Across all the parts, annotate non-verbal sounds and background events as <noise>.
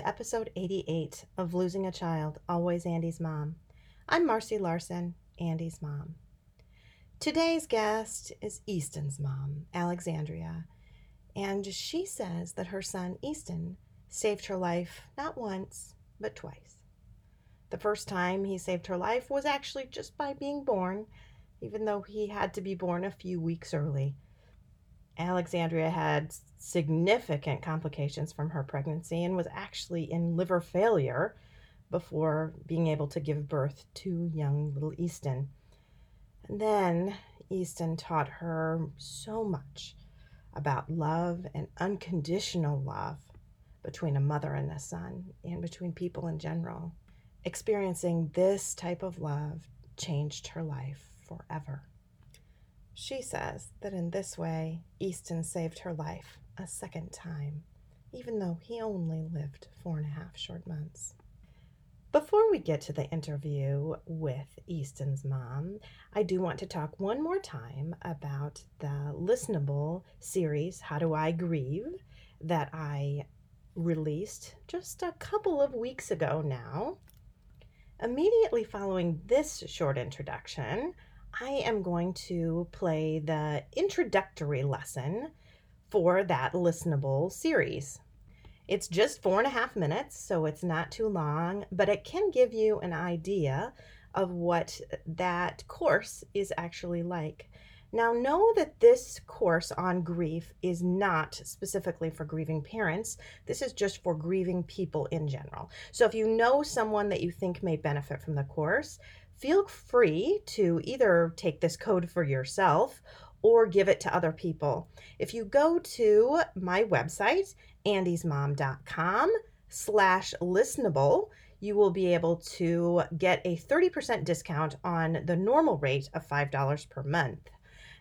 To episode 88 of Losing a Child, Always Andy's Mom. I'm Marcy Larson, Andy's mom. Today's guest is Easton's mom, Alexandria, and she says that her son Easton saved her life not once, but twice. The first time he saved her life was actually just by being born, even though he had to be born a few weeks early. Alexandria had significant complications from her pregnancy and was actually in liver failure before being able to give birth to young little Easton. And then Easton taught her so much about love and unconditional love between a mother and a son and between people in general. Experiencing this type of love changed her life forever. She says that in this way, Easton saved her life a second time, even though he only lived four and a half short months. Before we get to the interview with Easton's mom, I do want to talk one more time about the listenable series, How Do I Grieve, that I released just a couple of weeks ago now. Immediately following this short introduction, I am going to play the introductory lesson for that listenable series. It's just four and a half minutes, so it's not too long, but it can give you an idea of what that course is actually like. Now, know that this course on grief is not specifically for grieving parents. This is just for grieving people in general. So, if you know someone that you think may benefit from the course, feel free to either take this code for yourself or give it to other people. If you go to my website, andysmom.com slash listenable, you will be able to get a 30% discount on the normal rate of $5 per month.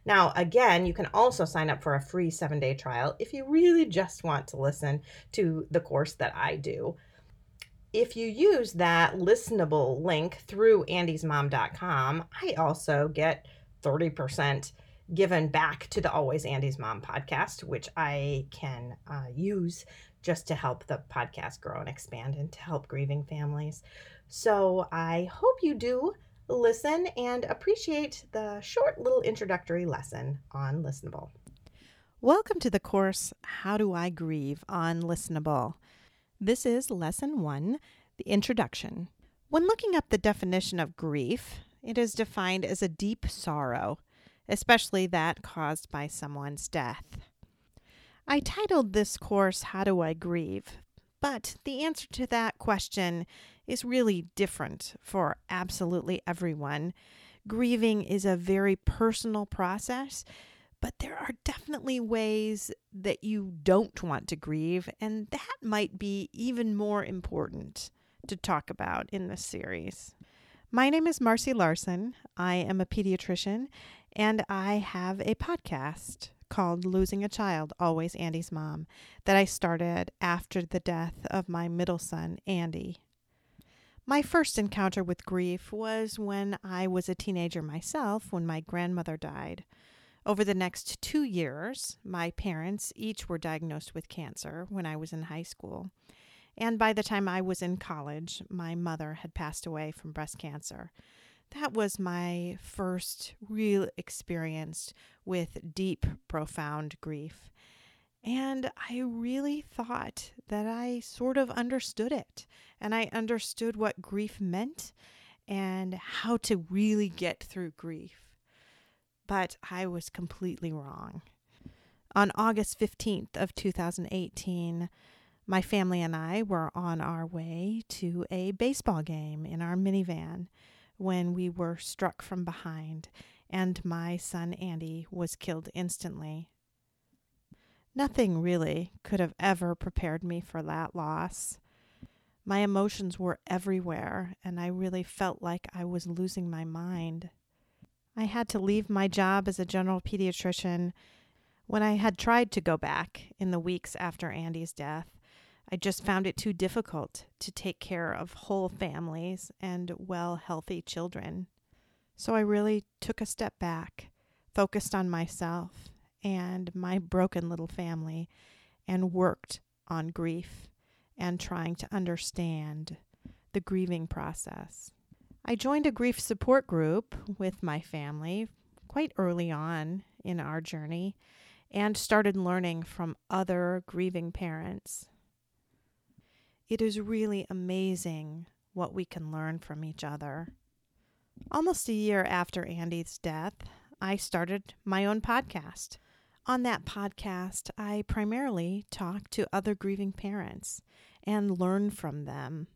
Now, again, you can also sign up for a free seven day trial if you really just want to listen to the course that I do if you use that listenable link through andysmom.com, I also get 30% given back to the Always Andy's Mom podcast, which I can uh, use just to help the podcast grow and expand and to help grieving families. So I hope you do listen and appreciate the short little introductory lesson on Listenable. Welcome to the course How Do I Grieve on Listenable. This is Lesson 1, the Introduction. When looking up the definition of grief, it is defined as a deep sorrow, especially that caused by someone's death. I titled this course, How Do I Grieve? But the answer to that question is really different for absolutely everyone. Grieving is a very personal process but there are definitely ways that you don't want to grieve, and that might be even more important to talk about in this series. My name is Marcy Larson. I am a pediatrician, and I have a podcast called Losing a Child, Always Andy's Mom, that I started after the death of my middle son, Andy. My first encounter with grief was when I was a teenager myself, when my grandmother died. Over the next two years, my parents each were diagnosed with cancer when I was in high school. And by the time I was in college, my mother had passed away from breast cancer. That was my first real experience with deep, profound grief. And I really thought that I sort of understood it. And I understood what grief meant and how to really get through grief but I was completely wrong. On August 15th of 2018, my family and I were on our way to a baseball game in our minivan when we were struck from behind and my son Andy was killed instantly. Nothing really could have ever prepared me for that loss. My emotions were everywhere, and I really felt like I was losing my mind. I had to leave my job as a general pediatrician when I had tried to go back in the weeks after Andy's death. I just found it too difficult to take care of whole families and well, healthy children. So I really took a step back, focused on myself and my broken little family, and worked on grief and trying to understand the grieving process. I joined a grief support group with my family quite early on in our journey and started learning from other grieving parents it is really amazing what we can learn from each other. Almost a year after Andy's death, I started my own podcast. On that podcast, I primarily talk to other grieving parents and learn from them.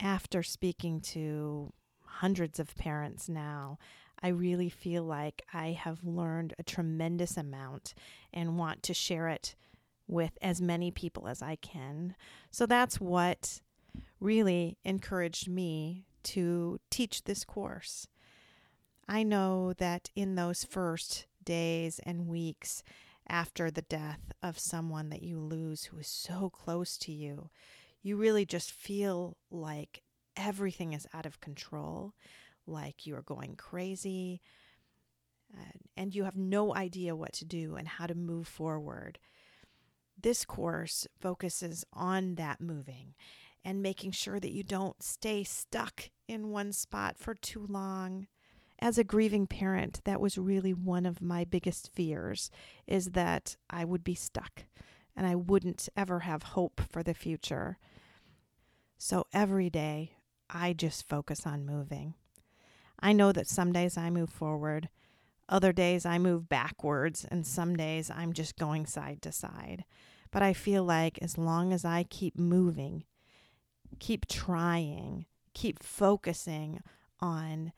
After speaking to hundreds of parents now, I really feel like I have learned a tremendous amount and want to share it with as many people as I can. So that's what really encouraged me to teach this course. I know that in those first days and weeks after the death of someone that you lose who is so close to you, you really just feel like everything is out of control, like you are going crazy, and you have no idea what to do and how to move forward. This course focuses on that moving and making sure that you don't stay stuck in one spot for too long. As a grieving parent, that was really one of my biggest fears is that I would be stuck and I wouldn't ever have hope for the future. So every day, I just focus on moving. I know that some days I move forward, other days I move backwards, and some days I'm just going side to side. But I feel like as long as I keep moving, keep trying, keep focusing on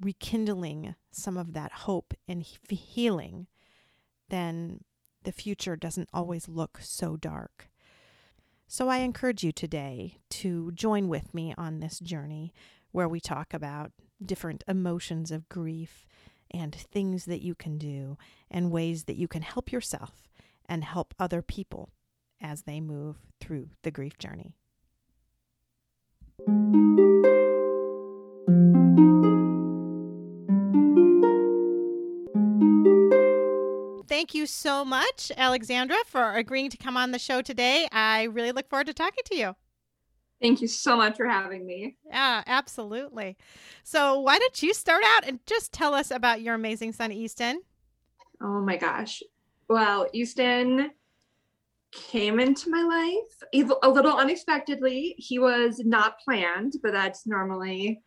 rekindling some of that hope and healing, then the future doesn't always look so dark. So I encourage you today to join with me on this journey where we talk about different emotions of grief and things that you can do and ways that you can help yourself and help other people as they move through the grief journey. Thank you so much, Alexandra, for agreeing to come on the show today. I really look forward to talking to you. Thank you so much for having me. Yeah, absolutely. So, why don't you start out and just tell us about your amazing son, Easton? Oh my gosh. Well, Easton came into my life a little unexpectedly. He was not planned, but that's normally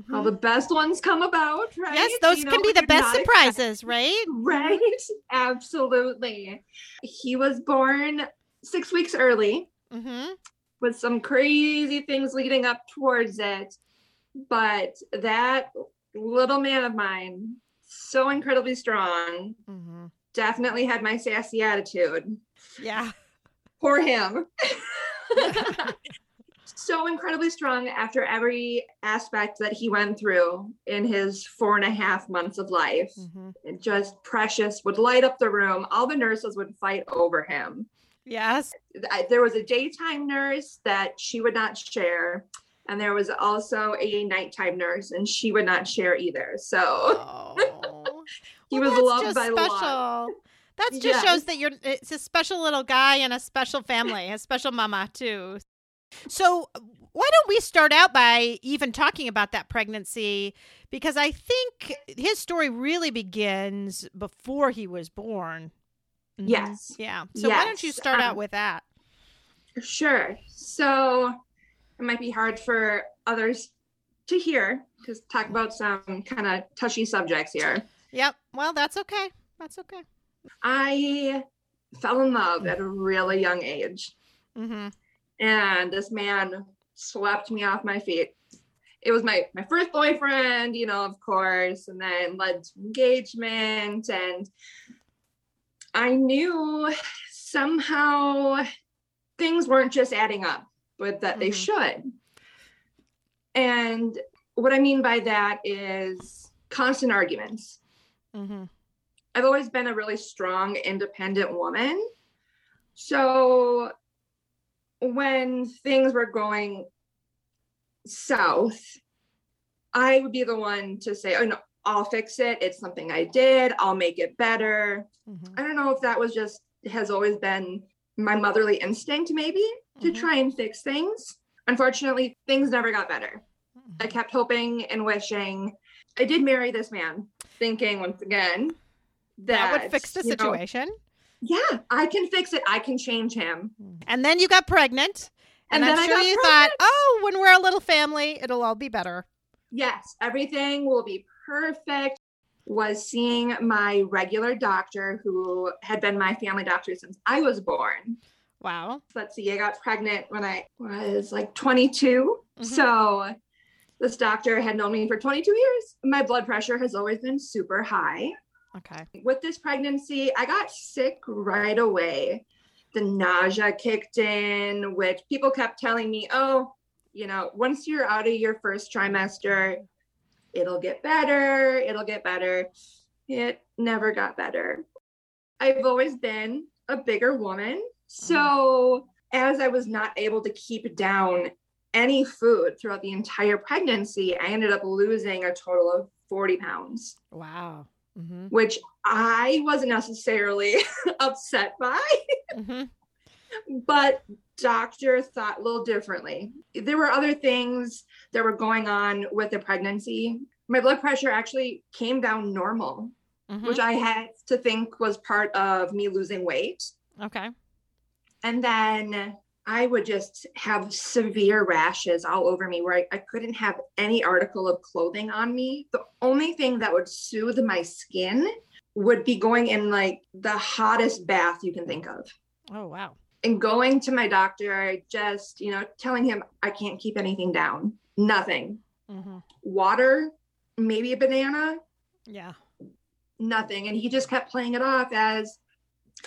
mm-hmm. how the best ones come about, right? Yes, those you know, can be the best surprises, right? <laughs> Right, absolutely. He was born six weeks early mm-hmm. with some crazy things leading up towards it. But that little man of mine, so incredibly strong, mm-hmm definitely had my sassy attitude. Yeah. Poor him. <laughs> <laughs> so incredibly strong after every aspect that he went through in his four and a half months of life. Mm-hmm. And just precious, would light up the room. All the nurses would fight over him. Yes. There was a daytime nurse that she would not share. And there was also a nighttime nurse, and she would not share either. So oh. <laughs> he well, was loved by special. lot. That just yes. shows that you're it's a special little guy and a special family, a special mama too. So why don't we start out by even talking about that pregnancy because I think his story really begins before he was born. Mm-hmm. Yes. Yeah. So yes. why don't you start um, out with that? Sure. So it might be hard for others to hear because talk about some kind of touchy subjects here. Yep. Well, that's okay. That's okay. I fell in love at a really young age. Mm-hmm. And this man swept me off my feet it was my my first boyfriend, you know, of course, and then led to engagement and I knew somehow things weren't just adding up, but that mm-hmm. they should. And what I mean by that is constant arguments. Mm-hmm. I've always been a really strong, independent woman. So when things were going south, I would be the one to say, oh no, I'll fix it. It's something I did. I'll make it better. Mm-hmm. I don't know if that was just has always been my motherly instinct, maybe mm-hmm. to try and fix things. Unfortunately, things never got better. Mm-hmm. I kept hoping and wishing. I did marry this man, thinking once again that, that would fix the situation. Know, yeah, I can fix it. I can change him. Mm-hmm. And then you got pregnant. And, and I'm sure you pregnant. thought, oh, when we're a little family, it'll all be better. Yes, everything will be perfect. Was seeing my regular doctor who had been my family doctor since I was born. Wow. Let's see, I got pregnant when I was like 22. Mm-hmm. So this doctor had known me for 22 years. My blood pressure has always been super high. Okay. With this pregnancy, I got sick right away. The nausea kicked in, which people kept telling me, oh, you know, once you're out of your first trimester, it'll get better, it'll get better. It never got better. I've always been a bigger woman. So, as I was not able to keep down any food throughout the entire pregnancy, I ended up losing a total of 40 pounds. Wow mm-hmm. which I wasn't necessarily <laughs> upset by. Mm-hmm. But doctor thought a little differently. There were other things that were going on with the pregnancy. My blood pressure actually came down normal, mm-hmm. which I had to think was part of me losing weight. Okay. And then I would just have severe rashes all over me where I, I, couldn't have any article of clothing on me. The only thing that would soothe my skin would be going in like the hottest bath you can think of. Oh, wow. And going to my doctor, I just, you know, telling him I can't keep anything down, nothing. Mm-hmm. Water, maybe a banana. Yeah. Nothing. And he just kept playing it off as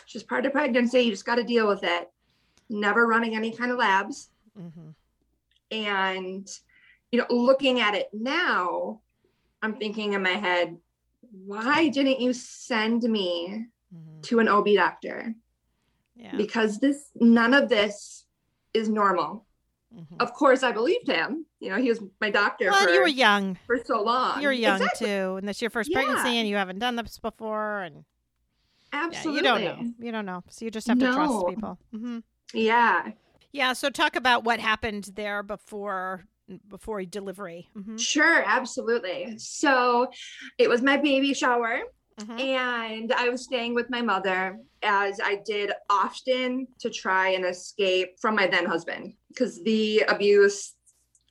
just part of pregnancy. You just got to deal with it never running any kind of labs. Mm-hmm. And, you know, looking at it now, I'm thinking in my head, why didn't you send me mm-hmm. to an OB doctor? Yeah. Because this, none of this is normal. Mm-hmm. Of course, I believed him. You know, he was my doctor. Well, for, you were young for so long. You're young exactly. too, and this your first yeah. pregnancy, and you haven't done this before, and absolutely, yeah, you don't know. You don't know, so you just have to no. trust people. Mm-hmm. Yeah. Yeah. So talk about what happened there before before delivery. Mm-hmm. Sure, absolutely. So it was my baby shower. Mm-hmm. And I was staying with my mother as I did often to try and escape from my then husband because the abuse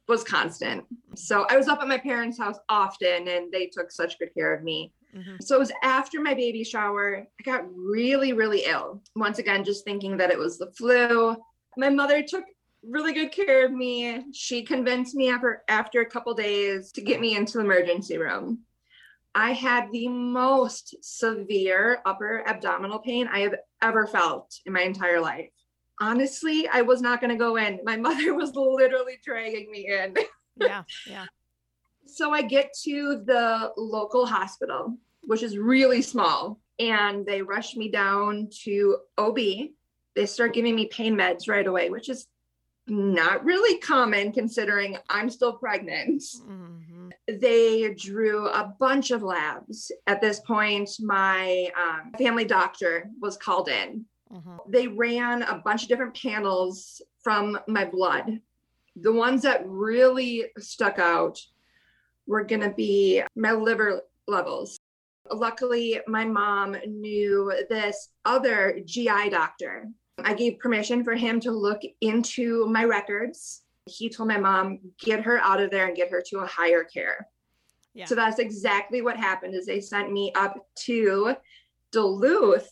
was constant. So I was up at my parents' house often and they took such good care of me. Mm-hmm. So it was after my baby shower. I got really, really ill. Once again, just thinking that it was the flu. My mother took really good care of me. She convinced me after after a couple days to get me into the emergency room. I had the most severe upper abdominal pain I have ever felt in my entire life. Honestly, I was not going to go in. My <laughs> mother was literally dragging me in. yeah, yeah. So I get to the local hospital which is really small. And they rush me down to OB. They start giving me pain meds right away, which is not really common considering I'm still pregnant. Mm-hmm. They drew a bunch of labs. At this point, my um, family doctor was called in. Mm-hmm. They ran a bunch of different panels from my blood. The ones that really stuck out were going to be my liver levels. Luckily, my mom knew this other GI doctor. I gave permission for him to look into my records. He told my mom, get her out of there and get her to a higher care. Yeah. So that's exactly what happened is they sent me up to Duluth.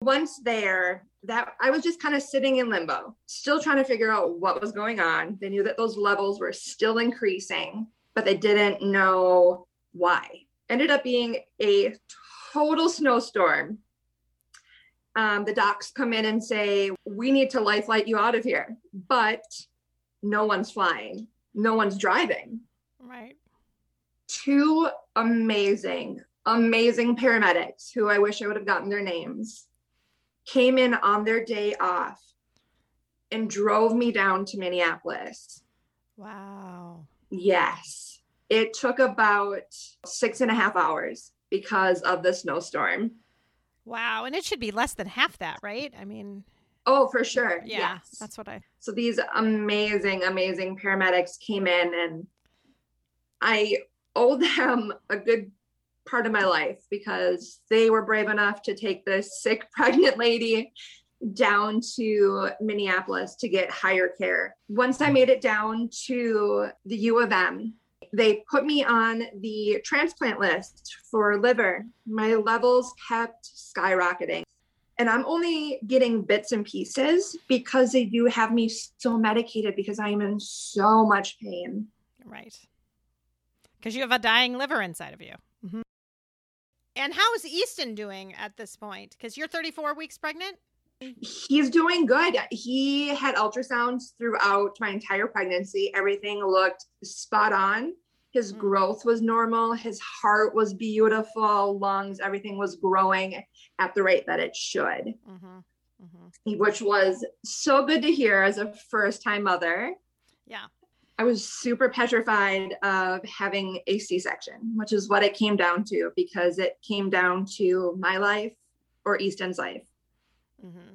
Once there, that I was just kind of sitting in limbo, still trying to figure out what was going on. They knew that those levels were still increasing, but they didn't know why. Ended up being a total snowstorm. Um, the docs come in and say, We need to life flight you out of here, but no one's flying, no one's driving. Right. Two amazing, amazing paramedics who I wish I would have gotten their names came in on their day off and drove me down to Minneapolis. Wow. Yes. It took about six and a half hours because of the snowstorm. Wow. And it should be less than half that, right? I mean, Oh, for sure. yeah, Yes. that's what I. So these amazing, amazing paramedics came in and I owe them a good part of my life because they were brave enough to take this sick <laughs> pregnant lady down to Minneapolis to get higher care. Once I hmm. made it down to the U of M, they put me on the transplant list for liver. My levels kept skyrocketing. And I'm only getting bits and pieces because they do have me so medicated because I am in so much pain. Right. Because you have a dying liver inside of you. Mm-hmm. And how is Easton doing at this point? Because you're 34 weeks pregnant? He's doing good. He had ultrasounds throughout my entire pregnancy. Everything looked spot on. His Mm. growth was normal. His heart was beautiful. Lungs, everything was growing at the rate that it should, Mm-hmm. Mm-hmm. which was so good to hear as a first time mother. Yeah. I was super petrified of having a C section, which is what it came down to because it came down to my life or Easton's life. Mm-hmm.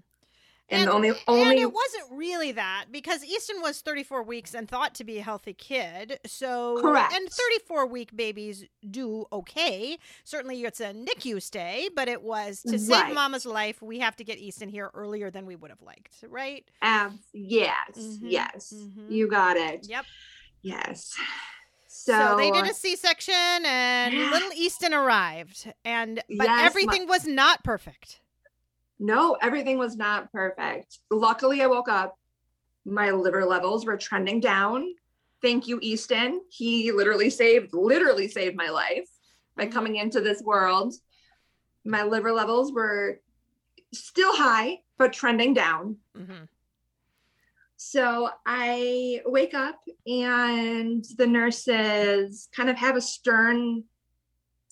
And, the only, only, and it wasn't really that because Easton was 34 weeks and thought to be a healthy kid. So Correct. And 34 week babies do okay. Certainly, it's a NICU stay, but it was to save Right. Mama's life. We have to get Easton here earlier than we would have liked, right? abs- yes, Mhm, yes, mhm. you got it. Yep. Yes. So, So, they did a C-section, and Yeah. little Easton arrived, and but Yes, my- everything was not perfect. No, everything was not perfect. Luckily, I woke up. My liver levels were trending down. Thank you, Easton. He literally saved, literally saved my life by Mhm. coming into this world. My liver levels were still high, but trending down. Mm-hmm. So I wake up and the nurses kind of have a stern,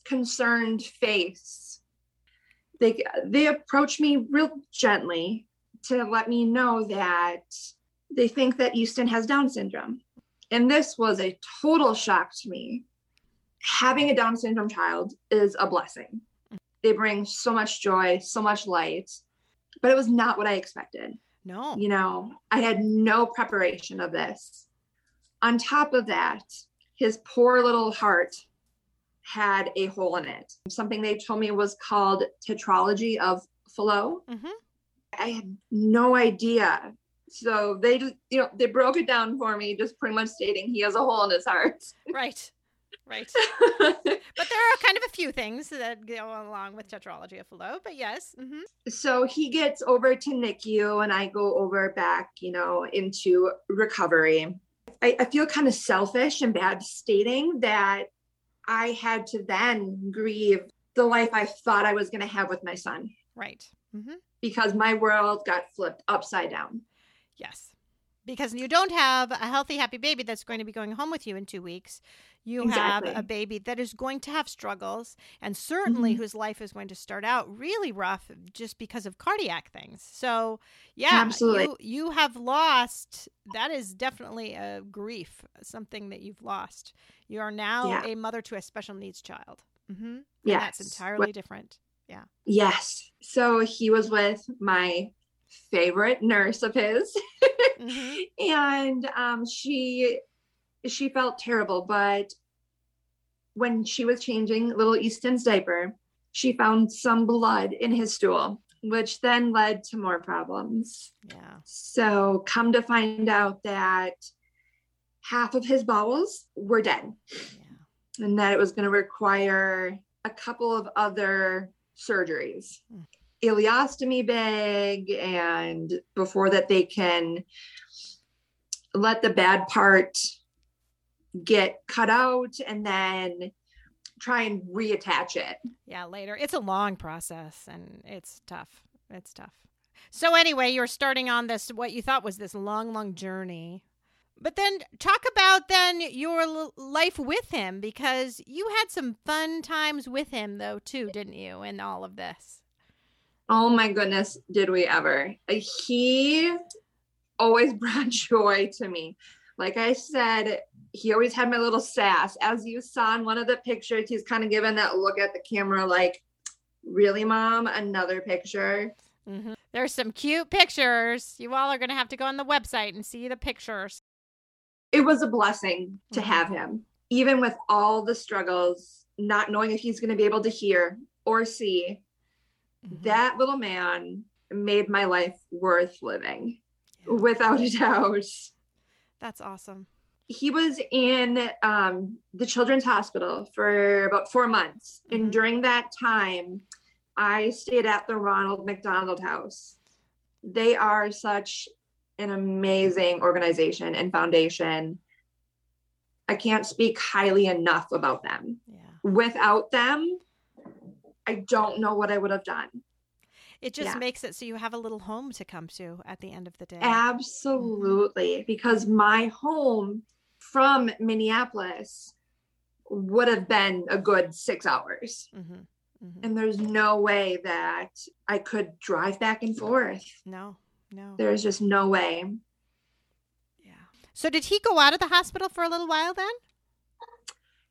concerned face. They they approach me real gently to let me know that they think that Easton has Down syndrome. And this was a total shock to me. Having a Down syndrome child is a blessing. They bring so much joy, so much light, but it was not what I expected No. you know, I had no preparation of this. On top of that, his poor little heart had a hole in it. Something they told me was called tetralogy of Fallot. Mm-hmm. I had no idea. So they just, you know, they broke it down for me, just pretty much stating he has a hole in his heart. <laughs> Right. Right. <laughs> But there are kind of a few things that go along with tetralogy of Fallot, but yes. hmm so he gets over to NICU and I go over back, you know, into recovery. I, I feel kind of selfish and bad stating that I had to then grieve the life I thought I was going to have with my son Right. hmm because my world got flipped upside down. Yes. Because you don't have a healthy, happy baby that's going to be going home with you in two weeks. You Exactly. have a baby that is going to have struggles and certainly Mhm. whose life is going to start out really rough just because of cardiac things. So, yeah, Absolutely. You, you have lost, that is definitely a grief, something that you've lost. You are now Yeah. a mother to a special needs child. Mm-hmm. Yes. That's entirely different. Yeah. Yes. So he was with my favorite nurse of his. hmm <laughs> and um, she she felt terrible but when she was changing little easton's diaper she found some blood in his stool which then led to more problems Yeah. so come to find out that half of his bowels were dead Yeah. and that it was going to require a couple of other surgeries Mm. Ileostomy bag and before that they can let the bad part get cut out and then try and reattach it. Yeah, later. It's a long process and it's tough. It's tough. So anyway, you're starting on this what you thought was this long long journey. But then talk about then your life with him because you had some fun times with him though too, didn't you, in all of this? Oh my goodness, did we ever? He always <laughs> brought joy to me. Like I said, he always had my little sass. As you saw in one of the pictures, he's kind of given that look at the camera like, really, mom? Another picture? Mm-hmm. There's some cute pictures. You all are going to have to go on the website and see the pictures. It was a blessing to mm-hmm. have him, even with all the struggles, not knowing if he's going to be able to hear or see. Mm-hmm. That little man made my life worth living yeah. without a <laughs> doubt. That's awesome. He was in um, the children's hospital for about four months. Mm-hmm. And during that time, I stayed at the Ronald McDonald House. They are such an amazing organization and foundation. I can't speak highly enough about them. Yeah. Without them, I don't know what I would have done. It just yeah. makes it so you have a little home to come to at the end of the day. Absolutely. Because my home from Minneapolis would have been a good six hours. Mm-hmm. Mm-hmm. And there's no way that I could drive back and forth. No, no. There's just no way. Yeah. So did he go out of the hospital for a little while then?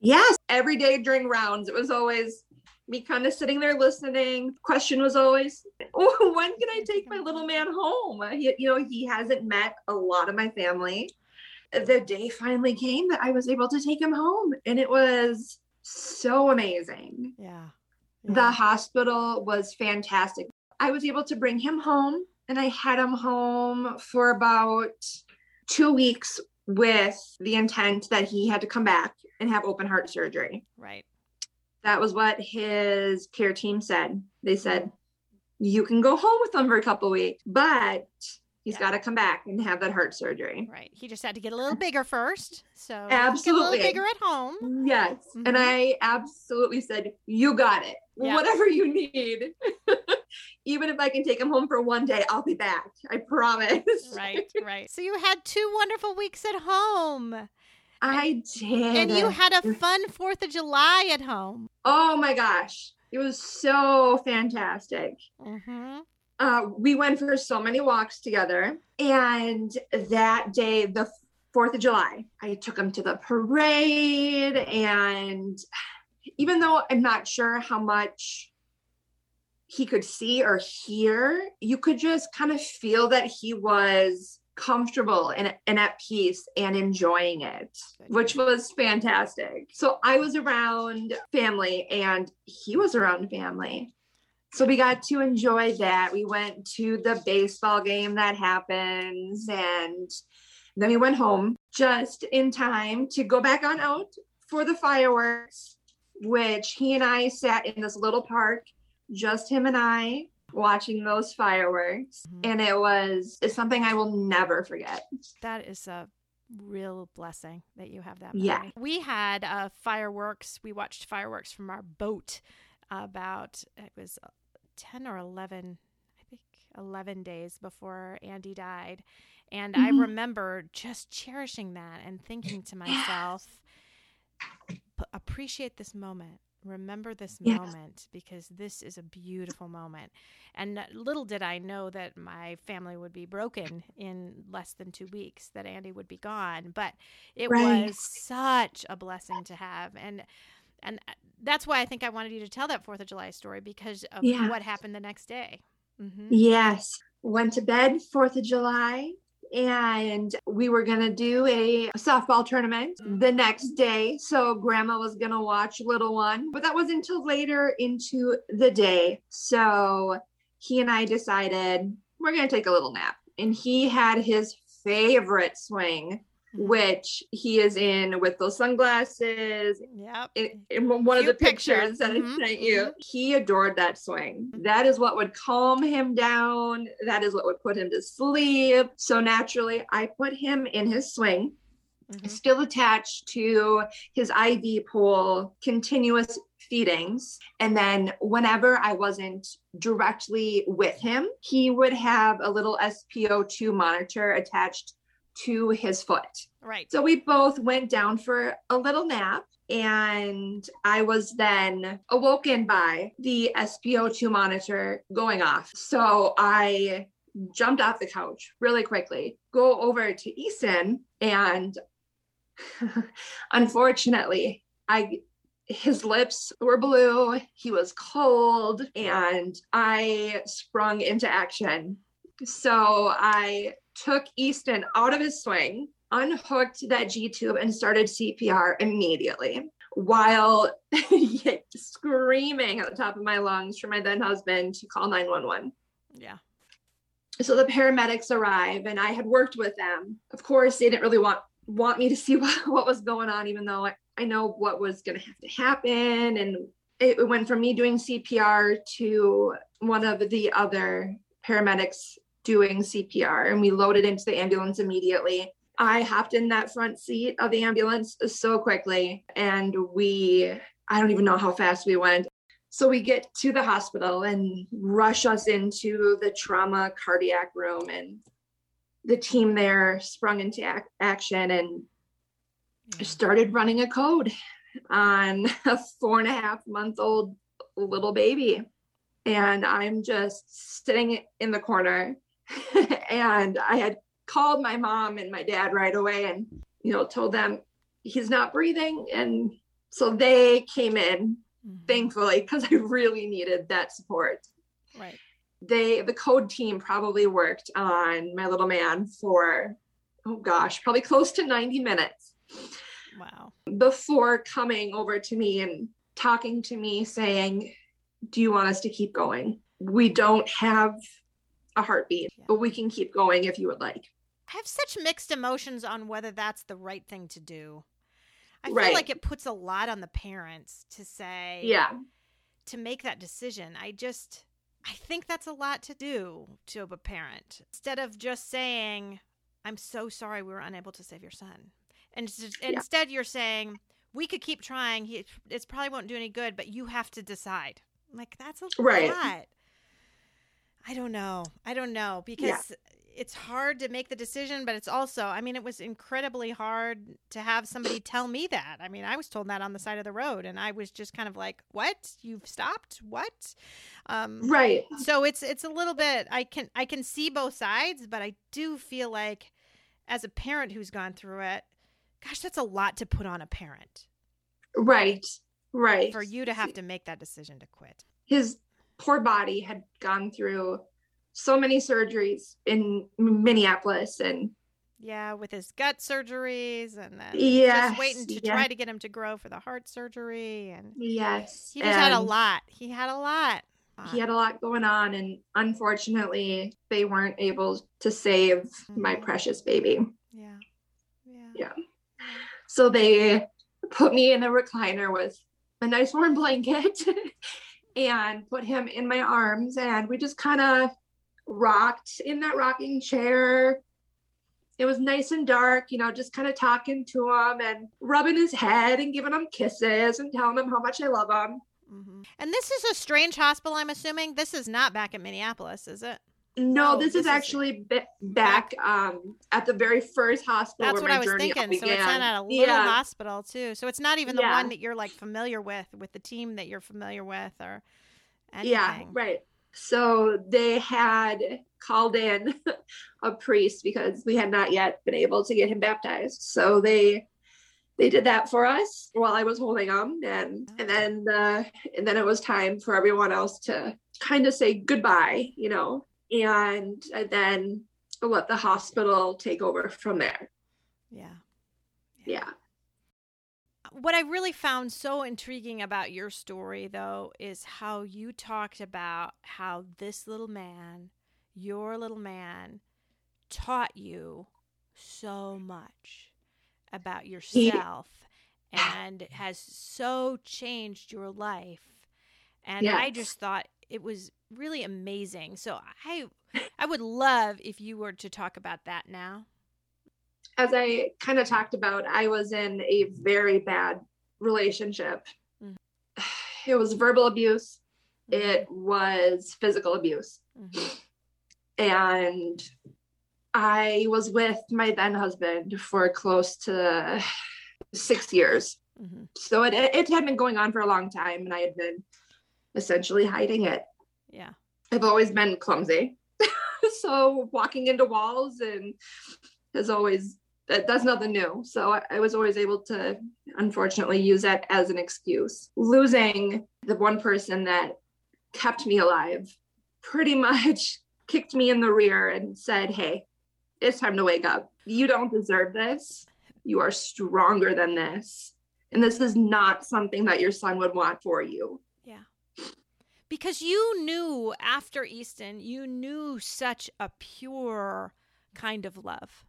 Yes. Every day during rounds, it was always me kind of sitting there listening. Question was always, oh, <laughs> when can I take my little man home? He, you know, he hasn't met a lot of my family. The day finally came that I was able to take him home, and it was so amazing. Yeah. yeah. The hospital was fantastic. I was able to bring him home, and I had him home for about two weeks with the intent that he had to come back and have open heart surgery. Right that was what his care team said. They said, you can go home with him for a couple weeks, but he's yeah. got to come back and have that heart surgery. Right. He just had to get a little bigger first. So absolutely bigger at home. Yes. Mm-hmm. And I absolutely said, you got it. Yeah. Whatever you need. <laughs> Even if I can take him home for one day, I'll be back. I promise. right. Right. So you had two wonderful weeks at home. I did. And you had a fun 4th of July at home. Oh my gosh. It was so fantastic. Mm-hmm. Uh, we went for so many walks together. And that day, the 4th of July, I took him to the parade. And even though I'm not sure how much he could see or hear, you could just kind of feel that he was comfortable and, and at peace and enjoying it, which was fantastic. So I was around family and he was around family. So we got to enjoy that. We went to the baseball game that happens and then we went home just in time to go back on out for the fireworks, which he and I sat in this little park, just him and I, watching those fireworks mm-hmm. and it was it's something I will never forget. That is a real blessing that you have that. Memory. Yeah. We had uh, fireworks. We watched fireworks from our boat about it was 10 or 11 I think 11 days before Andy died. And mm-hmm. I remember just cherishing that and thinking to myself, appreciate this moment remember this yes. moment because this is a beautiful moment. And little did I know that my family would be broken in less than two weeks, that Andy would be gone. But it right. was such a blessing to have. And and uh, that's why I think I wanted you to tell that Fourth of July story because of yeah. what happened the next day. Mm-hmm. Yes. Went to bed Fourth of July and we were going to do a softball tournament the next day. So grandma was going to watch little one, but that was until later into the day. So he and I decided we're going to take a little nap. And he had his favorite swing mm-hmm. Which he is in with those sunglasses. Yep. In, in one of the pictures, pictures. that mm-hmm. I sent you, mm-hmm. he adored that swing. Mm-hmm. That is what would calm him down. That is what would put him to sleep. So naturally, I put him in his swing. Mm-hmm. Still attached to his IV pole, continuous feedings. And then whenever I wasn't directly with him, he would have a little SpO2 monitor attached to his foot. Right. So we both went down for a little nap and I was then awoken by the SpO2 monitor going off. So I jumped off the couch really quickly, go over to Easton, and <laughs> unfortunately, I his lips were blue, he was cold, and I sprung into action. So I took Easton out of his swing, unhooked that G tube, and started CPR immediately while <laughs> screaming at the top of my lungs for my then husband to call 911. Yeah. So the paramedics arrive and I had worked with them. Of course, they didn't really want want me to see <laughs> what, what was going on, even though I, I know what was going to have to happen. And it went from me doing CPR to one of the other paramedics doing CPR, and we loaded into the ambulance immediately. I hopped in that front seat of the ambulance so quickly, and we, I don't even know how fast we went. So we get to the hospital and rush us into the trauma cardiac room, and the team there sprung into ac- action and started running a code on a four and a half month old little baby. And I'm just sitting in the corner. <laughs> and I had called my mom and my dad right away and, you know, told them he's not breathing. And so they came in, mm-hmm. thankfully, because I really needed that support. Right. They, the code team probably worked on my little man for, oh gosh, probably close to 90 minutes Wow. Before coming over to me and talking to me saying, Do you want us to keep going? We don't have a heartbeat, yeah. but we can keep going if you would like. I have such mixed emotions on whether that's the right thing to do. I feel like it puts a lot on the parents to say, yeah, to make that decision. I just, I think that's a lot to do to a parent. Instead of just saying, I'm so sorry we were unable to save your son. And yeah. instead, you're saying we could keep trying. He, it probably won't do any good, but you have to decide. Like that's a right. lot. I don't know. I don't know because yeah. it's hard to make the decision, but it's also, I mean, it was incredibly hard to have somebody tell me that. I mean, I was told that on the side of the road, and I was just kind of like, "What? You've stopped? What?" Um, right. So it's it's a little bit. I can I can see both sides, but I do feel like, as a parent who's gone through it, gosh, that's a lot to put on a parent. Right. Right. For you to have to make that decision to quit. His poor body had gone through so many surgeries in Minneapolis and yeah, with his gut surgeries and then yes, just waiting to yes. try to get him to grow for the heart surgery and yes, he just and had a lot. He had a lot. He had a lot going on, and unfortunately, they weren't able to save mm-hmm. my precious baby. Yeah, yeah, yeah. So they put me in a recliner with a nice warm blanket <laughs> and put him in my arms. And we just kind of rocked in that rocking chair. It was nice and dark, you know, just kind of talking to him and rubbing his head and giving him kisses and telling him how much I love him. Mm-hmm. And this is a strange hospital, I'm assuming. This is not back in Minneapolis, is it? No, oh, this, this, is, actually back um, at the very first hospital. That's what I was thinking. So it's not at a little yeah. hospital too. So it's not even the yeah. one that you're like familiar with, with the team that you're familiar with, or anything. Yeah, right. So they had called in <laughs> a priest because we had not yet been able to get him baptized. So they they did that for us while I was holding him, and and then uh, and then it was time for everyone else to kind of say goodbye, you know, and then let the hospital take over from there. Yeah. yeah. Yeah. What I really found so intriguing about your story, though, is how you talked about how this little man, your little man, taught you so much. about yourself <laughs> and has so changed your life. And yes. I just thought it was really amazing. So I I would love if you were to talk about that now. As I kind of talked about, I was in a very bad relationship. Mm-hmm. <sighs> It was verbal abuse, mm-hmm. it was physical abuse. Mm-hmm. And I was with my then husband for close to <sighs> six years. Mm-hmm. So it, it had been going on for a long time and I had been essentially hiding it. Yeah. I've always been clumsy. <laughs> so walking into walls and has always that, that's nothing new. So I, I, was always able to unfortunately use that as an excuse. Losing the one person that kept me alive pretty <laughs> much kicked me in the rear and said, Hey, it's time to wake up. You don't deserve this. You are stronger than this. And this is not something that your son would want for you. Because you knew after Easton, you knew such a pure kind of love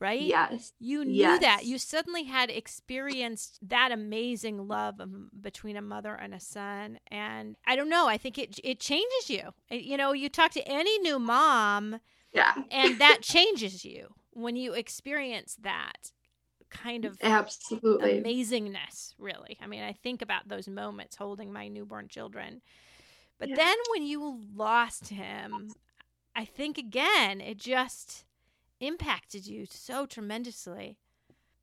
right? Yes. You knew yes. that. You suddenly had experienced that amazing love between a mother and a son. And I don't know, I think it it changes you. You know, you talk to any new mom, yeah. and that <laughs> changes you when you experience that kind of absolutely amazingness really i mean i think about those moments holding my newborn children but yeah. then when you lost him i think again it just impacted you so tremendously.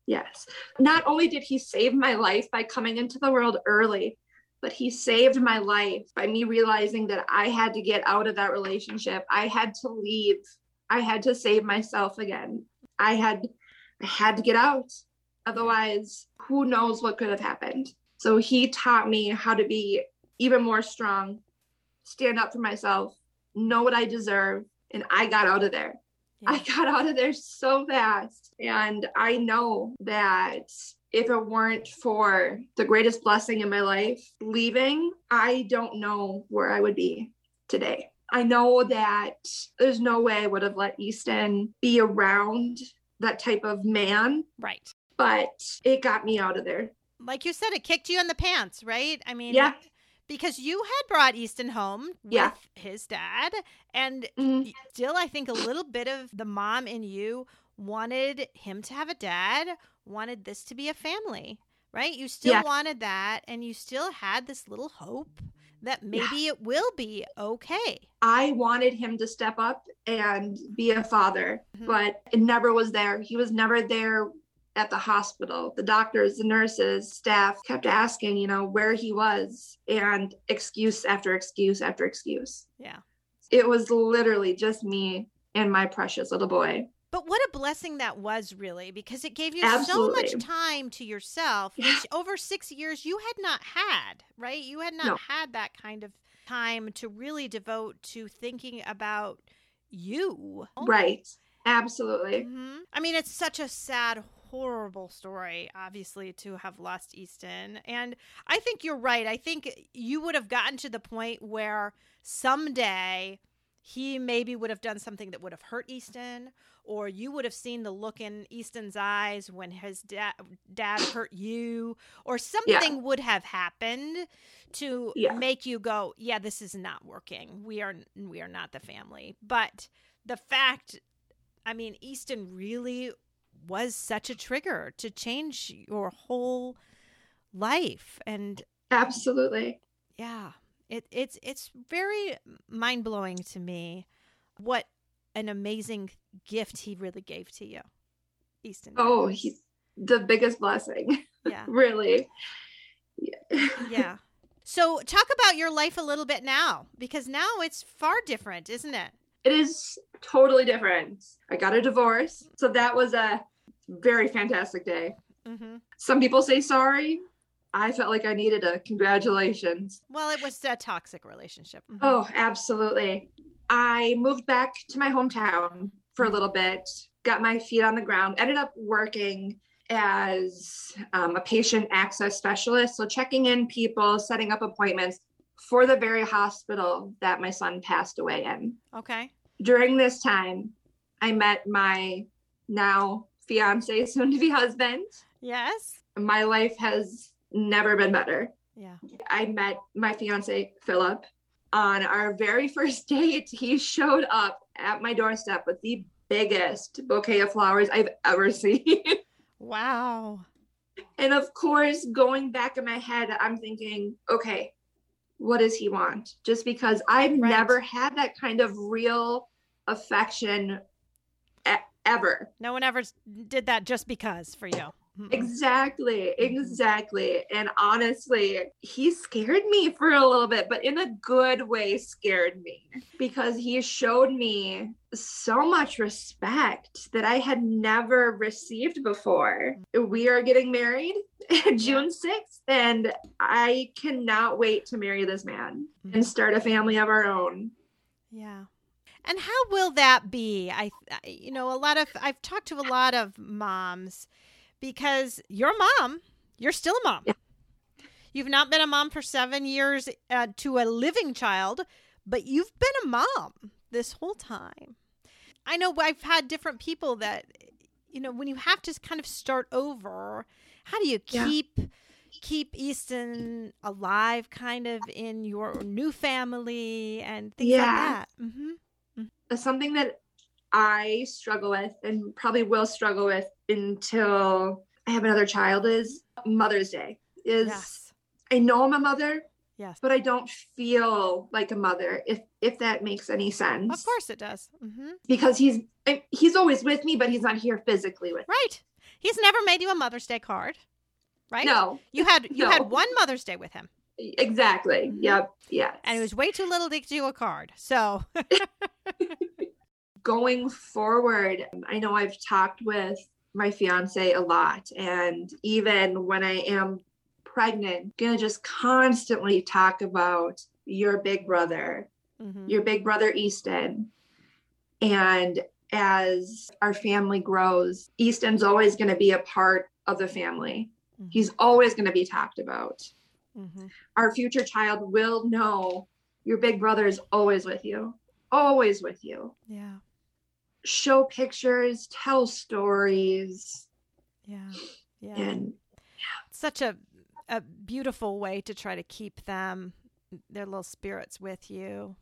Yes. Not only did he save my life by coming into the world early, but he saved my life by me realizing that I had to get out of that relationship. I had to leave. I had to save myself again. I had I had to get out. Otherwise, who knows what could have happened. So he taught me how to be even more strong, stand up for myself, know what I deserve, and I got out of there. Yeah. I <laughs> got out of there so fast. And I know that if it weren't for the greatest blessing in my life, leaving, I don't know where I would be today. I know that there's no way I would have let Easton be around that type of man. Right. But it got me out of there. Like you said, it kicked you in the pants, right? I mean, yeah because you had brought Easton home yeah. with his dad, and mm. still, I think a little bit of the mom in you wanted him to have a dad, wanted this to be a family, right? You still yeah. wanted that, and you still had this little hope that maybe yeah. it will be okay. I wanted him to step up and be a father, mm-hmm. but it never was there. He was never there at the hospital. The doctors, the nurses, staff kept asking, you know, where he was and excuse after excuse after excuse. Yeah. It was literally just me and my precious little boy. But what a blessing that was, really, because it gave you Absolutely. so much time to yourself, yeah. which over six years you had not had, right? You had not no. had that kind of time to really devote to thinking about you. Right. Absolutely. Mm-hmm. I mean, it's such a sad, horrible story, obviously, to have lost Easton. And I think you're right. I think you would have gotten to the point where someday he maybe would have done something that would have hurt Easton, or you would have seen the look in Easton's eyes when his da- dad hurt you, or something yeah. would have happened to yeah. make you go, "Yeah, this is not working. We are we are not the family." But the fact I mean, Easton really was such a trigger to change your whole life. And absolutely. Yeah it, it's it's very mind-blowing to me what an amazing gift he really gave to you easton oh he's the biggest blessing. <laughs> Yeah. Really. Yeah. yeah. <laughs> So talk about your life a little bit now because now it's far different isn't it? It is totally different. I got a divorce. So that was a very fantastic day. Mm-hmm. Some people say sorry. I felt like I needed a congratulations. Well, it was a toxic relationship. Mm-hmm. Oh, absolutely. I moved back to my hometown for a little bit, got my feet on the ground, ended up working as um, a patient access specialist. So, checking in people, setting up appointments for the very hospital that my son passed away in. Okay. During this time, I met my now fiance, <laughs> soon to be husband. Yes. My life has never been better. Yeah. I met my fiance, Philip, on our very <laughs> first date. He showed up at my doorstep with the biggest bouquet of flowers I've ever <laughs> seen. Wow. and of course, going back in my head, I'm thinking, okay, what does he want? Just because I've Right. never had that kind of real affection ever. No one ever did that just because for you. Exactly, Mm-hmm. exactly. And honestly, he scared me for a little bit, but in a good way, scared me because he showed me so much respect that I had never received before. We are getting married <laughs> June 6th, and I cannot wait to marry this man and start a family of our own. Yeah. And how will that be? I, you know, a lot of, I've talked to a lot of moms because you're a mom, you're still a mom. Yeah. You've not been a mom for seven years uh, to a living child, but you've been a mom this whole time. I know I've had different people that, you know, when you have to kind of start over, how do you Yeah. keep keep Easton alive kind of in your new family and things like Yeah. that? Hmm something that I struggle with and probably will struggle with until I have another child is Mother's Day. Is Yes. I know I'm a mother, Yes. but I don't feel like a mother if if that makes any sense. Of course it does. Mm-hmm. Because he's he's always with me, but he's not here physically with. Right. He's never made you a Mother's Day card. Right? No, You had you No. had one Mother's Day with him. Exactly. Mhm. Yep. Yeah. And it was way too little to get you a card. So <laughs> going forward, I know I've talked with my fiance a lot, and even when I am pregnant, gonna just constantly talk about your big brother, Mhm. your big brother Easton. And as our family grows, Easton's always gonna be a part of the family. Mhm. He's always gonna be talked about. Mhm. Our future child will know your big brother is always with you, always with you Yeah. show pictures, tell stories, Yeah. Yeah. and such a a beautiful way to try to keep them their little spirits with you.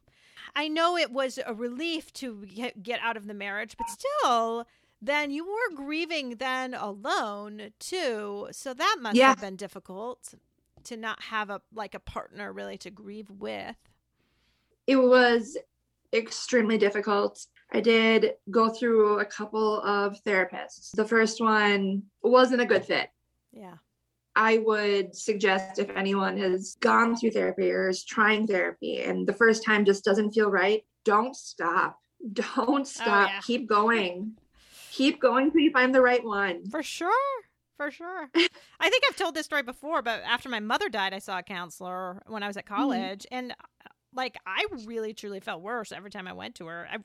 I know it was a relief to get, get out of the marriage, but still then you were grieving then alone too. So that must Yeah. have been difficult to not have a like a partner really to grieve with. it was extremely difficult. I did go through a couple of therapists. The first one wasn't a good fit. Yeah. I would suggest if anyone has gone through therapy or is trying therapy and the first time just doesn't feel right, don't stop. <laughs> Don't oh, stop. yeah. Keep going. Keep going till you find the right one. For sure. For sure. <laughs> I think I've told this story before, but after my mother died, I saw a counselor when I was at college. And uh, like, I really truly felt worse every time I went to her. I,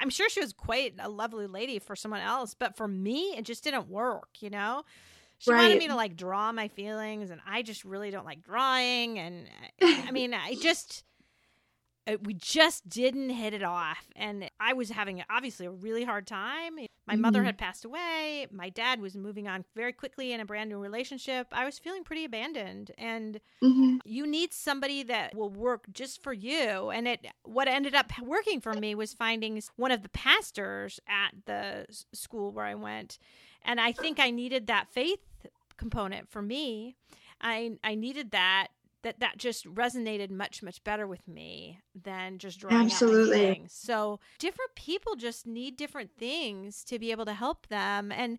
I'm sure she was quite a lovely lady for someone else, but for me, it just didn't work, you know? She wanted me to like draw my feelings, and I just really don't like drawing. And uh, I <laughs> mean, I just. Uh, We just didn't hit it off. And I was having obviously a really hard time. My mother Mhm. had passed away. My dad was moving on very quickly in a brand new relationship. I was feeling pretty abandoned. And Mhm. you need somebody that will work just for you. And it what ended up working for me was finding one of the pastors at the school where I went. And I think I needed that faith component for me. I I needed that that that just resonated much much better with me than just drawing out Absolutely. So different people just need different things to be able to help them and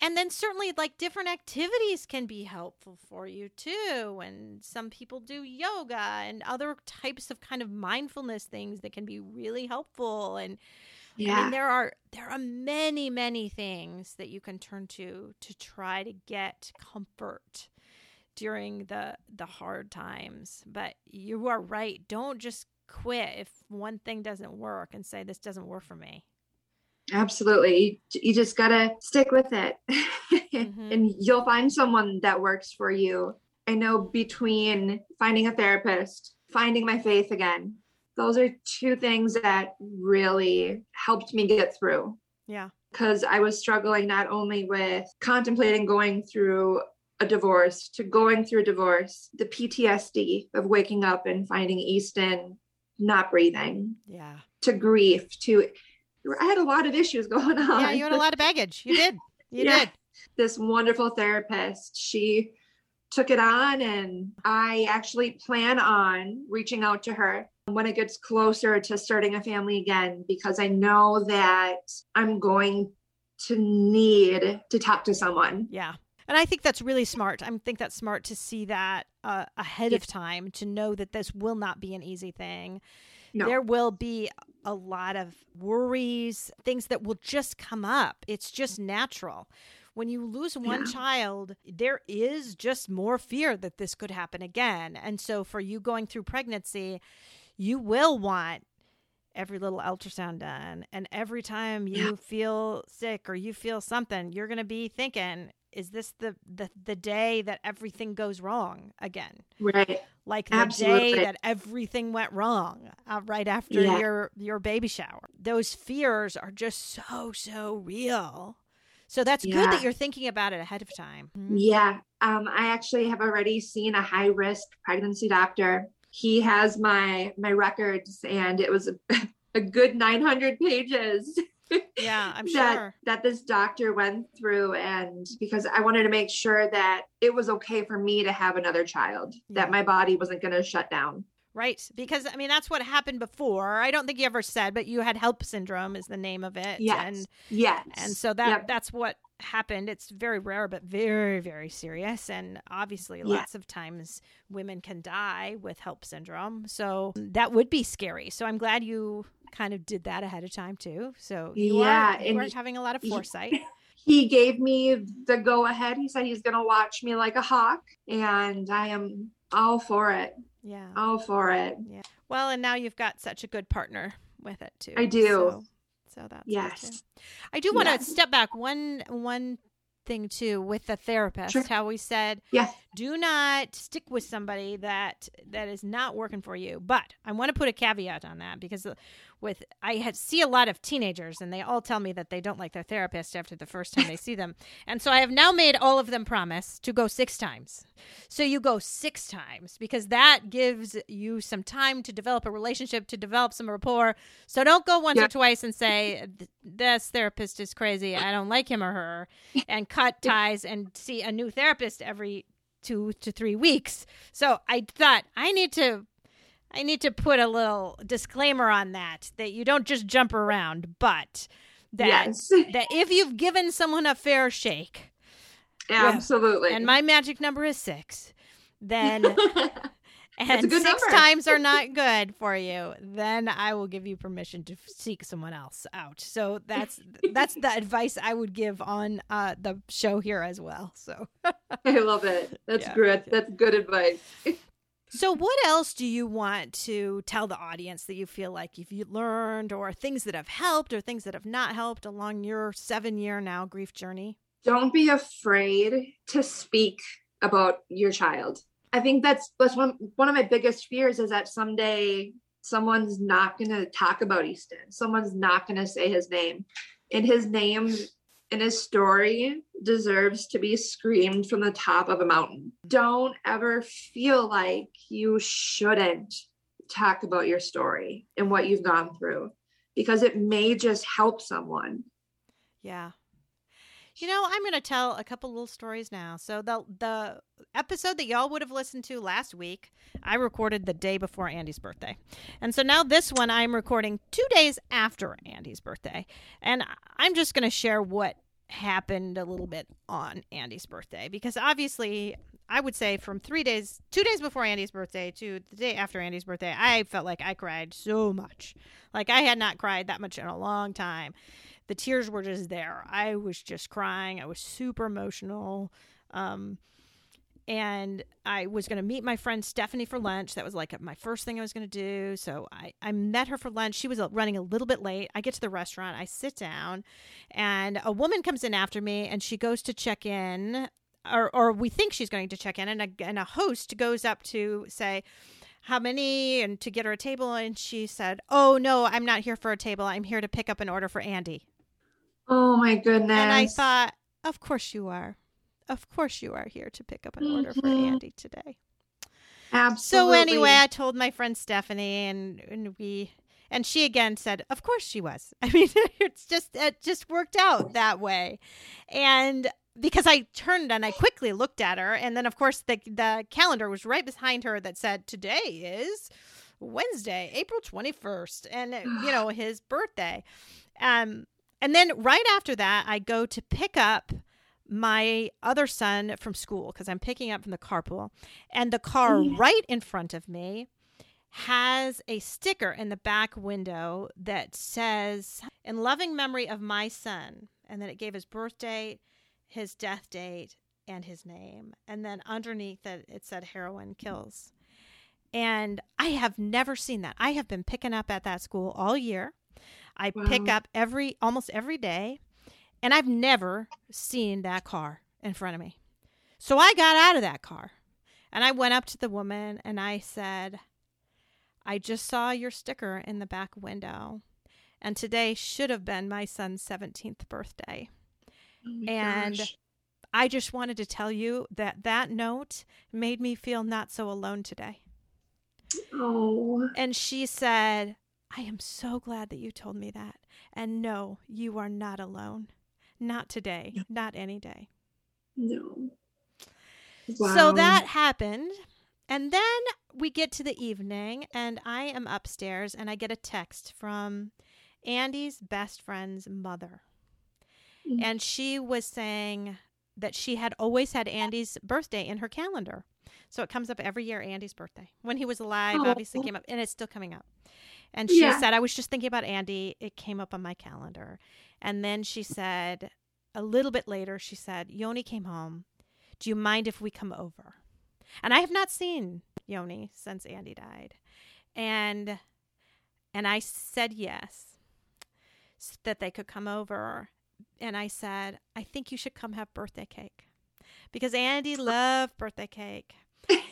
and then certainly like different activities can be helpful for you too and some people do yoga and other types of kind of mindfulness things that can be really helpful and I Yeah. mean, there are there are many many things that you can turn to to try to get comfort during the the hard times. But you are right. Don't just quit if one thing doesn't work and say this doesn't work for me. Absolutely. You, you just got to stick with it Mhm. <laughs> and you'll find someone that works for you. I know between finding a therapist, finding my faith again, those are two things that really helped me get through. Yeah. because I was struggling not only with contemplating going through a divorce to going through a divorce, the PTSD of waking up and finding Easton not breathing. Yeah. To grief, to I had a lot of issues <laughs> going on. Yeah, you had a lot of baggage. You did. You yeah. did. This wonderful therapist, she took it on and I actually plan on reaching out to her when it gets closer to starting a family again because I know that I'm going to need to talk to someone. Yeah. And I think that's really smart. I think that's smart to see that uh, ahead of time to know that this will not be an easy thing. No. There will be a lot of worries, things that will just come up. It's just natural. When you lose one yeah. child, there is just more fear that this could happen again. And so for you going through pregnancy, you will want every little ultrasound done. And every time you yeah. feel sick or you feel something, you're going to be thinking, is this the, the the day that everything goes wrong again right like the Absolutely. day that everything went wrong uh, right after yeah. your your baby shower those fears are just so so real so that's yeah. good that you're thinking about it ahead of time mm-hmm. yeah um, i actually have already seen a high risk pregnancy doctor he has my my records and it was a, <laughs> a good 900 pages yeah i'm <laughs> that, sure that this doctor went through and because i wanted to make sure that it was okay for me to have another child yeah. that my body wasn't going to shut down Right. Because I mean that's what happened before. I don't think you ever said, but you had HELLP syndrome is the name of it. Yes. And yes. And so that yep. that's what happened. It's very rare, but very, very serious. And obviously yeah. lots of times women can die with HELLP syndrome. So that would be scary. So I'm glad you kind of did that ahead of time too. So you yeah, are you are having a lot of foresight. He, <laughs> he gave me the go ahead. He said he's gonna watch me like a hawk. And I am all for it. Yeah. All for it. Yeah. Well, and now you've got such a good partner with it too. I do. So, so that's yes. I do want to yes. step back one one thing too with the therapist. Sure. How we said, yeah, do not stick with somebody that that is not working for you. But I want to put a caveat on that because uh, with I had, see a lot of teenagers and they all tell me that they don't like their therapist after the first time they see them. <laughs> And so I have now made all of them promise to go 6 times. So you go 6 times because that gives you some time to develop a relationship, to develop some rapport. So don't go once or twice and say this therapist is crazy. I don't like him or her and cut <laughs> ties and see a new therapist every 2 to 3 weeks. So I thought I need to I need to put a little disclaimer on that that you don't just jump around, but that yes. <laughs> that if you've given someone a fair shake, absolutely, and my magic number is six, then <laughs> and six number. times are not good for you, then I will give you permission to seek someone else out. So that's <laughs> that's the advice I would give on uh, the show here as well. So I love it. That's yeah. good. That's good advice. <laughs> So, what else do you want to tell the audience that you feel like you've learned, or things that have helped, or things that have not helped along your seven year now grief journey? Don't be afraid to speak about your child. I think that's that's one one of my biggest fears is that someday someone's not going to talk about Easton. Someone's not going to say his name, and his name and his story deserves to be screamed from the top of a mountain. Don't ever feel like you shouldn't talk about your story and what you've gone through because it may just help someone. Yeah. You know, I'm going to tell a couple little stories now. So the the episode that y'all would have listened to last week, I recorded the day before Andy's birthday. And so now this one I'm recording 2 days after Andy's birthday. And I'm just going to share what happened a little bit on Andy's birthday because obviously I would say from 3 days 2 days before Andy's birthday to the day after Andy's birthday, I felt like I cried so much. Like I had not cried that much in a long time the tears were just there. I was just crying. I was super emotional. Um, and I was going to meet my friend Stephanie for lunch. That was like my first thing I was going to do. So I, I met her for lunch. She was running a little bit late. I get to the restaurant, I sit down, and a woman comes in after me and she goes to check in, or, or we think she's going to check in, and a, and a host goes up to say, how many and to get her a table and she said oh no i'm not here for a table i'm here to pick up an order for andy Oh my goodness. And I thought, of course you are. Of course you are here to pick up an order for Mhm. Andy today. Absolutely. So anyway, I told my friend Stephanie, and and we and she again said, "Of course she was." <laughs> I mean, <laughs> it's just it just worked out that way, and because I turned and I quickly looked at her, and then of course the the calendar was right behind her that said today is Wednesday, April twenty first, and you <sighs> know his birthday, um, and then right after that, I go to pick up my other son from school because I'm picking up from the carpool, and the car Yeah. right in front of me has a sticker in the back window that says, In loving memory of my son. And then it gave his birth date, his death date, and his name. And then underneath it, it said heroin kills. And I have never seen that. I have been picking up at that school all year. I pick up every almost every day, and I've never seen that car in front of me. So I got out of that car and I went up to the woman and I said, I just saw your sticker in the back window. And today should have been my son's 17th birthday. Oh and- gosh. I just wanted to tell you that that note made me feel not so alone today. Oh. And she said, I am so glad that you told me that. And no, you are not alone. Not today, Yeah. not any day. No. So that happened. And then we get to the evening, and I am upstairs, and I get a text from Andy's best friend's mother. Mm. And she was saying that she had always had Andy's birthday in her calendar. So it comes up every year, Andy's birthday. When he was alive, obviously Oh. came up, and it's still coming up. And she Yeah. said, I was just thinking about Andy. It came up on my calendar. And then she said, a little bit later, she said, Yoni came home. Do you mind if we come over? And I have not seen Yoni since Andy died. And and I said yes, s- that they could come over. And I said, I think you should come have birthday cake. Because Andy oh. loved birthday cake.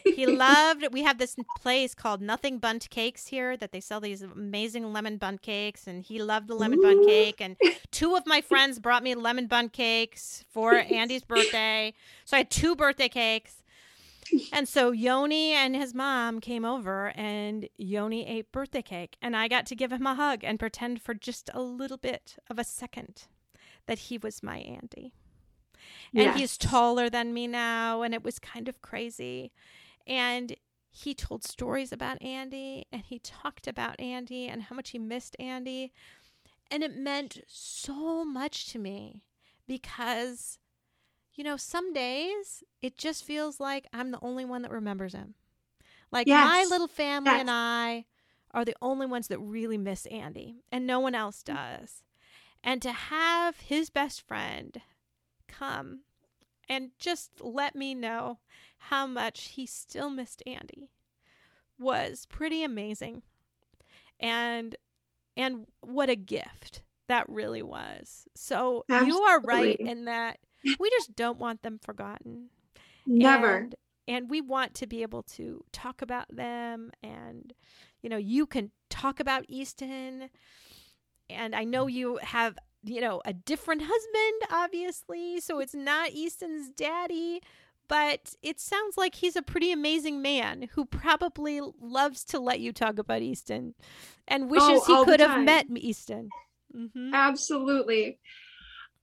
He <laughs> loved we have this place called Nothing Bundt Cakes here that they sell these amazing lemon bun cakes and he loved the lemon bun Ooh. cake and two of my friends brought me lemon bun cakes for Andy's birthday. So I had two birthday cakes. And so Yoni and his mom came over and Yoni ate birthday cake and I got to give him a hug and pretend for just a little bit of a second that he was my Andy. And he's taller than me now and it was kind of crazy. And he told stories about Andy and he talked about Andy and how much he missed Andy. And it meant so much to me because, you know, some days it just feels like I'm the only one that remembers him. Like my little family and I are the only ones that really miss Andy, and no one else mm. does. And to have his best friend come and just let me know how much he still missed Andy was pretty amazing. And and what a gift that really was. So you are right in that we just don't want them forgotten. Never. And, and we want to be able to talk about them and you know, you can talk about Easton and I know you have you know a different husband obviously so it's not Easton's daddy but it sounds like he's a pretty amazing man who probably loves to let you talk about Easton and wishes Oh, he could have met Easton. hmm Absolutely.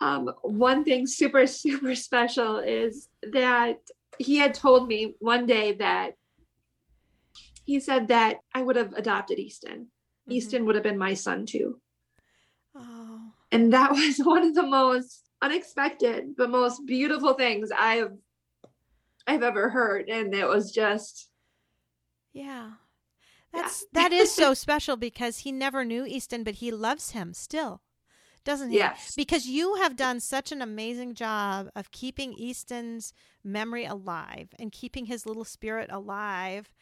Um, one thing super, <laughs> super special is that he had told me one day that he said that I would have adopted Easton. Mm-hmm. Easton would have been my son too. And that <laughs> was one of the most unexpected but most beautiful things I've I've ever heard. And it was just yeah. Yeah. That's that is so <laughs> special because he never knew Easton, but he loves him still, doesn't he? yes. Because you have done such an amazing job of keeping Easton's memory alive and keeping his little spirit alive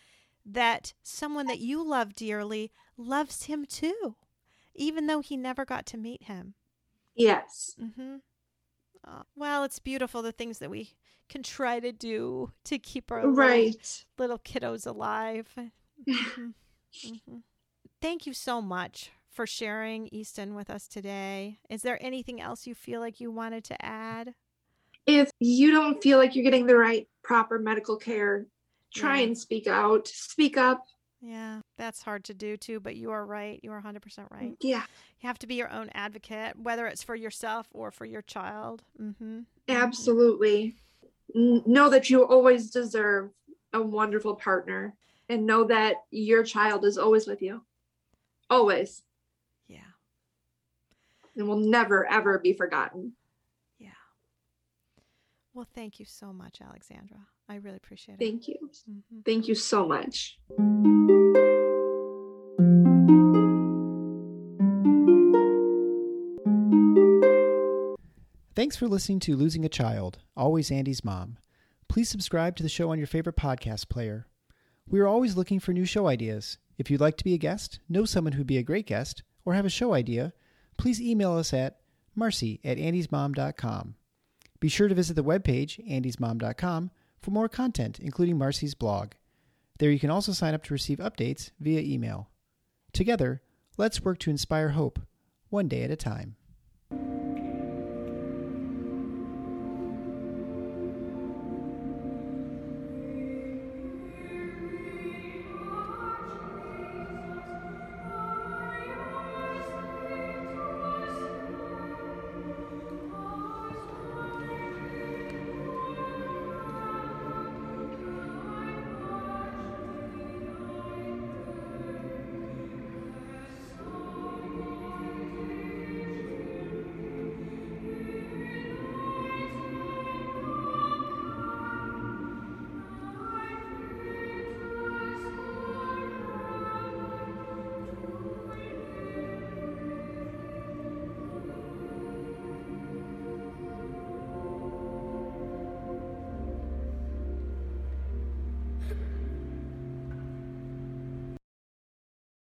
that someone that you love dearly loves him too, even though he never got to meet him. Yes. Mm-hmm. Oh, well, it's beautiful the things that we can try to do to keep our little, Right. little kiddos alive. Mhm. <laughs> Mhm. Thank you so much for sharing Easton with us today. Is there anything else you feel like you wanted to add? If you don't feel like you're getting the right proper medical care, try Yeah. and speak out, speak up. Yeah, that's hard to do too, but you are right. You are 100% right. Yeah, You have to be your own advocate, whether it's for yourself or for your child. Mm-hmm. absolutely. Know that you always deserve a wonderful partner and know that your child is always with you. Always. Yeah, And will never, ever be forgotten. Yeah. Well, thank you so much, Alexandra. I really appreciate it. Thank you. hmm Thank you so much. Thanks for listening to Losing a Child, Always Andy's Mom. Please subscribe to the show on your favorite podcast player. We are always looking for new show ideas. If you'd like to be a guest, know someone who'd be a great guest, or have a show idea, please email us at marcy at andysmom.com. Be sure to visit the webpage, andysmom.com, for more content, including Marcy's blog. There you can also sign up to receive updates via email. Together, let's work to inspire hope, one day at a time.